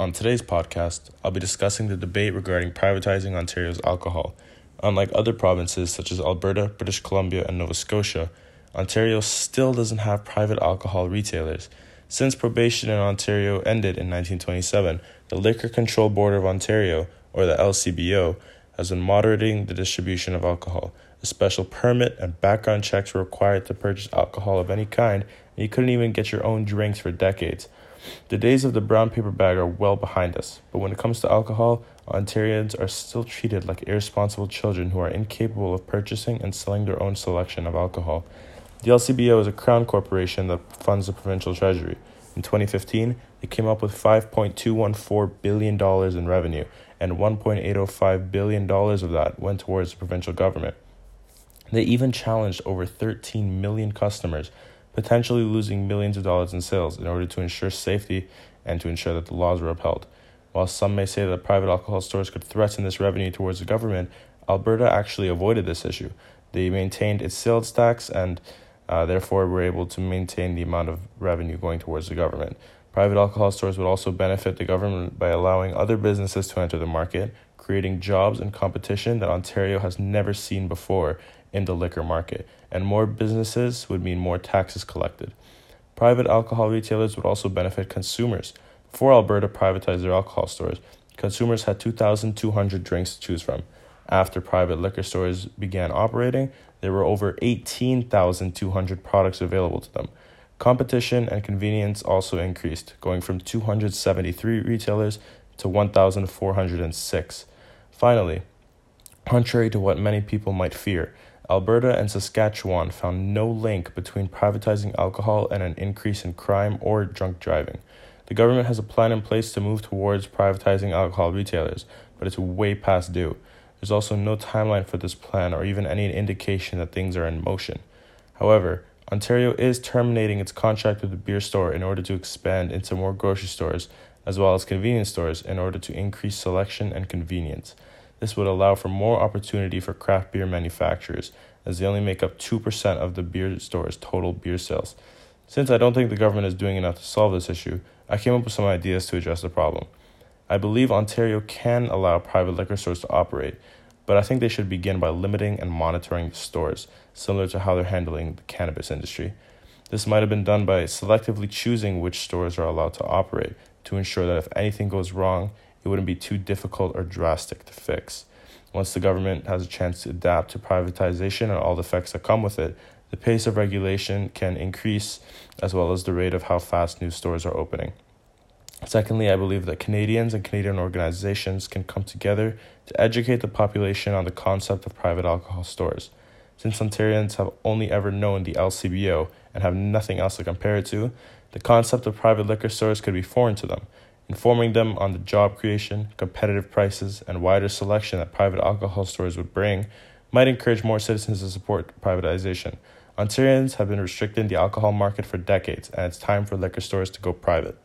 On today's podcast, I'll be discussing the debate regarding privatizing Ontario's alcohol. Unlike other provinces such as Alberta, British Columbia, and Nova Scotia, Ontario still doesn't have private alcohol retailers. Since prohibition in Ontario ended in 1927, the Liquor Control Board of Ontario, or the LCBO, has been moderating the distribution of alcohol. A special permit and background checks were required to purchase alcohol of any kind, and you couldn't even get your own drinks for decades. The days of the brown paper bag are well behind us, but when it comes to alcohol, Ontarians are still treated like irresponsible children who are incapable of purchasing and selling their own selection of alcohol. The LCBO is a crown corporation that funds the provincial treasury. In 2015, it came up with $5.214 billion in revenue, and $1.805 billion of that went towards the provincial government. They even challenged over 13 million customers, potentially losing millions of dollars in sales in order to ensure safety and to ensure that the laws were upheld. While some may say that private alcohol stores could threaten this revenue towards the government, Alberta actually avoided this issue. They maintained its sales tax and uh, therefore were able to maintain the amount of revenue going towards the government. Private alcohol stores would also benefit the government by allowing other businesses to enter the market, creating jobs and competition that Ontario has never seen before in the liquor market, and more businesses would mean more taxes collected. Private alcohol retailers would also benefit consumers. Before Alberta privatized their alcohol stores, consumers had 2,200 drinks to choose from. After private liquor stores began operating, there were over 18,200 products available to them. Competition and convenience also increased, going from 273 retailers to 1,406. Finally, contrary to what many people might fear, Alberta and Saskatchewan found no link between privatizing alcohol and an increase in crime or drunk driving. The government has a plan in place to move towards privatizing alcohol retailers, but it's way past due. There's also no timeline for this plan or even any indication that things are in motion. However, Ontario is terminating its contract with the beer store in order to expand into more grocery stores as well as convenience stores in order to increase selection and convenience. This would allow for more opportunity for craft beer manufacturers, as they only make up 2% of the beer store's total beer sales. Since I don't think the government is doing enough to solve this issue, I came up with some ideas to address the problem. I believe Ontario can allow private liquor stores to operate, but I think they should begin by limiting and monitoring the stores, similar to how they're handling the cannabis industry. This might have been done by selectively choosing which stores are allowed to operate to ensure that if anything goes wrong, it wouldn't be too difficult or drastic to fix. Once the government has a chance to adapt to privatization and all the effects that come with it, the pace of regulation can increase as well as the rate of how fast new stores are opening. Secondly, I believe that Canadians and Canadian organizations can come together to educate the population on the concept of private alcohol stores. Since Ontarians have only ever known the LCBO and have nothing else to compare it to, the concept of private liquor stores could be foreign to them informing them on the job creation, competitive prices, and wider selection that private alcohol stores would bring might encourage more citizens to support privatization. Ontarians have been restricting the alcohol market for decades, and it's time for liquor stores to go private.